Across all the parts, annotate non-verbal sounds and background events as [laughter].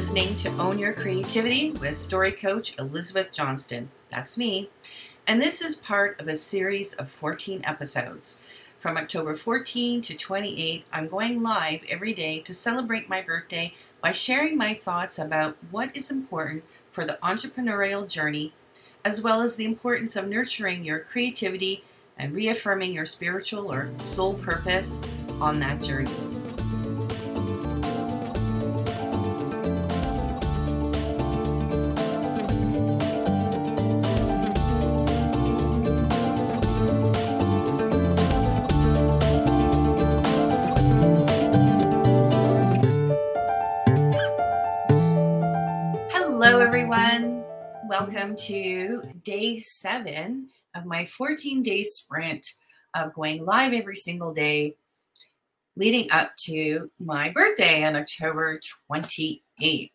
listening to Own Your Creativity with story coach Elizabeth Johnston. That's me. And this is part of a series of 14 episodes. From October 14 to 28, I'm going live every day to celebrate my birthday by sharing my thoughts about what is important for the entrepreneurial journey, as well as the importance of nurturing your creativity and reaffirming your spiritual or soul purpose on that journey. To day seven of my 14 day sprint of going live every single day leading up to my birthday on October 28th.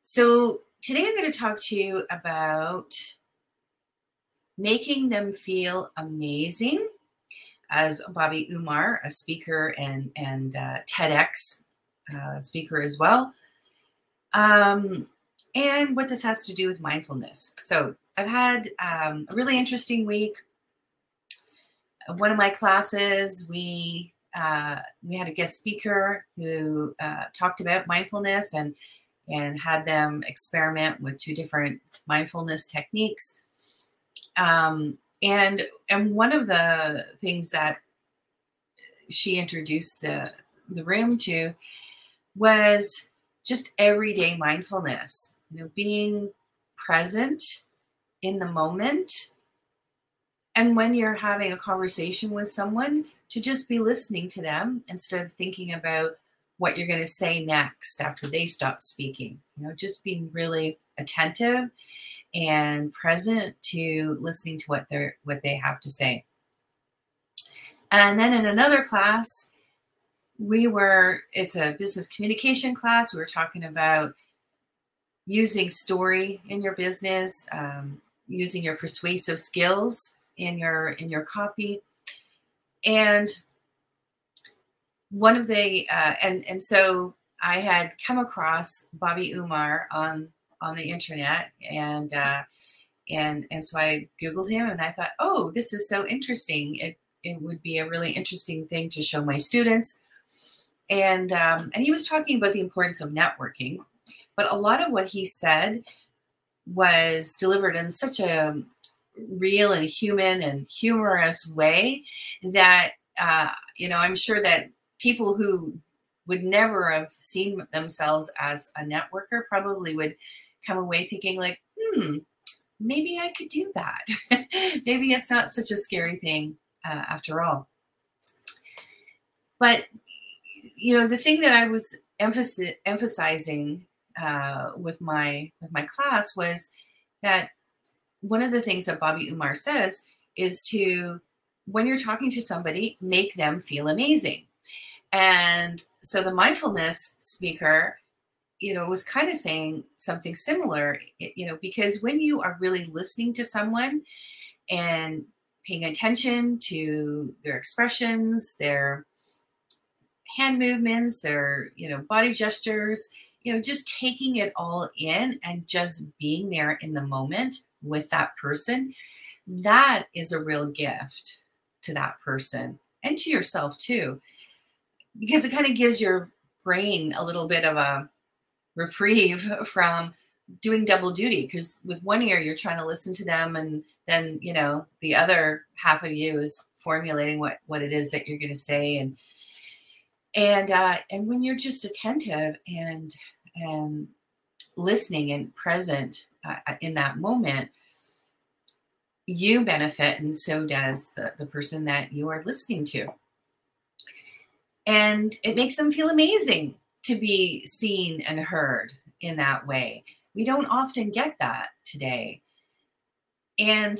So, today I'm going to talk to you about making them feel amazing as Bobby Umar, a speaker and, and uh, TEDx uh, speaker as well um, and what this has to do with mindfulness. So I've had um, a really interesting week. One of my classes, we uh, we had a guest speaker who uh, talked about mindfulness and and had them experiment with two different mindfulness techniques. Um, and and one of the things that she introduced the, the room to was just everyday mindfulness, you know, being present in the moment. And when you're having a conversation with someone, to just be listening to them instead of thinking about what you're going to say next after they stop speaking. You know, just being really attentive and present to listening to what they're what they have to say. And then in another class, we were it's a business communication class we were talking about using story in your business um, using your persuasive skills in your in your copy. And one of the uh, and and so i had come across bobby umar on on the internet and uh, and and so i googled him and i thought oh this is so interesting. It it would be a really interesting thing to show my students. And um, and he was talking about the importance of networking but a lot of what he said was delivered in such a real and human and humorous way that uh, you know i'm sure that people who would never have seen themselves as a networker probably would come away thinking like hmm maybe i could do that. [laughs] Maybe it's not such a scary thing uh, after all. But you know, the thing that I was emphasis, emphasizing uh, with my with my class was that one of the things that Bobby Umar says is to when you're talking to somebody, make them feel amazing. And so the mindfulness speaker, you know, was kind of saying something similar, you know, because when you are really listening to someone and paying attention to their expressions, their hand movements, their, you know, body gestures, you know, just taking it all in and just being there in the moment with that person, that is a real gift to that person and to yourself too. Because it kind of gives your brain a little bit of a reprieve [laughs] from doing double duty because with one ear you're trying to listen to them and then you know the other half of you is formulating what what it is that you're going to say and and uh, and when you're just attentive and and listening and present uh, uh, in that moment you benefit and so does the, the person that you are listening to. And it makes them feel amazing to be seen and heard in that way. We don't often get that today. And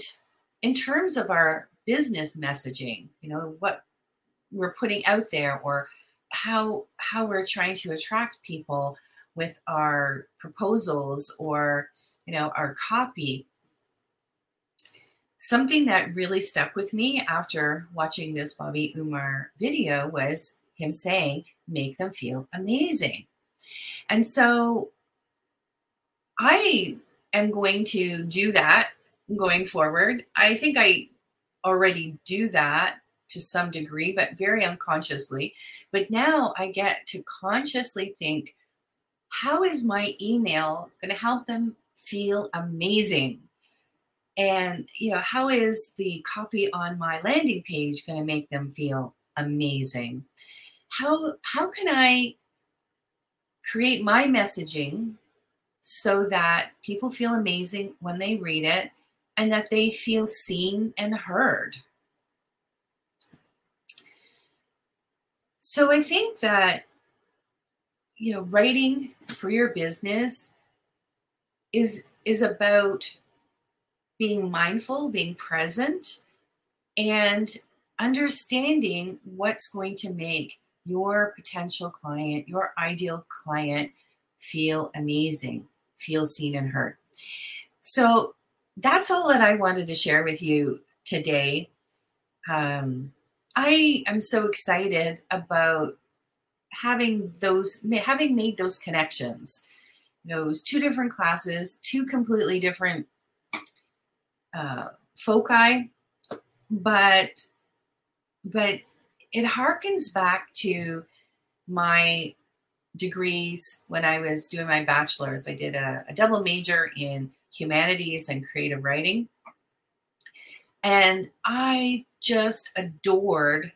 in terms of our business messaging you know what we're putting out there or how how we're trying to attract people with our proposals or you know our copy something that really stuck with me after watching this bobby umar video was him saying make them feel amazing And so I am going to do that going forward. I think I already do that to some degree, but very unconsciously. But now I get to consciously think how is my email going to help them feel amazing? And, you know, how is the copy on my landing page going to make them feel amazing? How, how can I create my messaging so that people feel amazing when they read it and that they feel seen and heard? So I think that you know writing for your business is is about being mindful, being present and understanding what's going to make your potential client, your ideal client feel amazing, feel seen and heard. So that's all that I wanted to share with you today. Um, I am so excited about having those having made those connections. Those two different classes, two completely different uh, foci, but but it harkens back to my degrees when I was doing my bachelor's. I did a, a double major in humanities and creative writing. And I just adored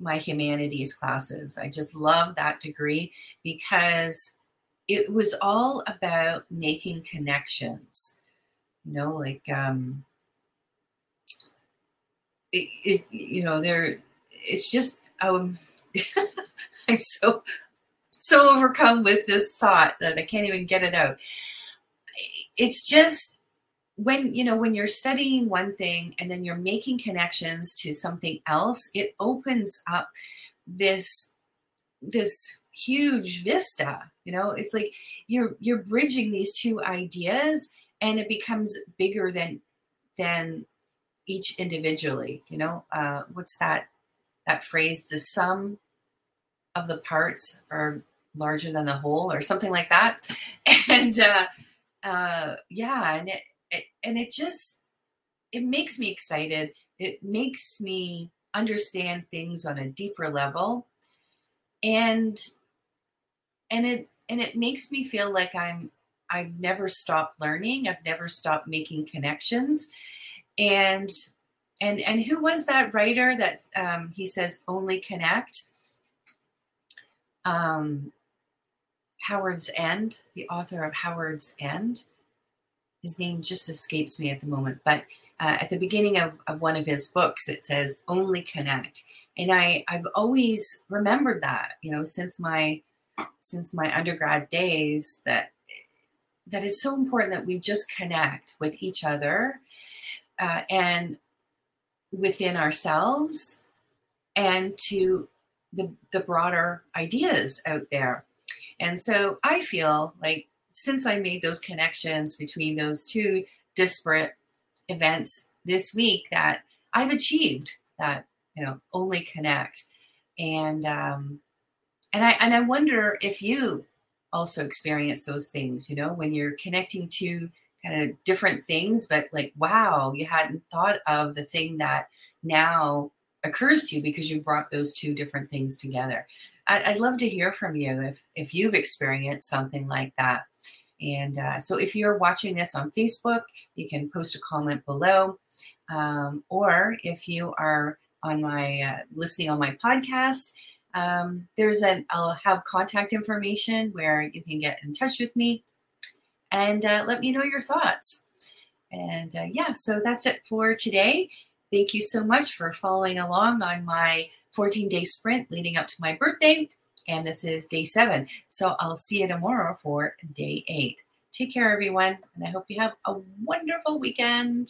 my humanities classes. I just love that degree because it was all about making connections. You know, like um it, it you know, there it's just um [laughs] I'm so so overcome with this thought that I can't even get it out. It's just when you know when you're studying one thing and then you're making connections to something else it opens up this this huge vista you know? It's like you're you're bridging these two ideas and it becomes bigger than than each individually you know? Uh what's that that phrase the sum of the parts are larger than the whole or something like that? [laughs] And uh uh yeah and it and it just it makes me excited. It makes me understand things on a deeper level. And and it and it makes me feel like i'm i've never stopped learning. I've never stopped making connections. And and and who was that writer that um, he says only connect um howard's end the author of howard's end his name just escapes me at the moment, but uh, at the beginning of, of one of his books, it says only connect. And I, I've always remembered that, you know, since my since my undergrad days that that is so important that we just connect with each other uh, and within ourselves and to the, the broader ideas out there. And so I feel like since I made those connections between those two disparate events this week, that I've achieved that, you know, only connect. And um, and I and I wonder if you also experience those things, you know, when you're connecting to kind of different things, but like, wow, you hadn't thought of the thing that now occurs to you because you brought those two different things together. I'd love to hear from you if if you've experienced something like that. And uh, so if you're watching this on Facebook, you can post a comment below. Um, or if you are on my uh, listening on my podcast, um, there's an I'll have contact information where you can get in touch with me and uh, let me know your thoughts. And uh, yeah, so that's it for today. Thank you so much for following along on my 14 day sprint leading up to my birthday. And this is day seven. So I'll see you tomorrow for day eight. Take care, everyone. And I hope you have a wonderful weekend.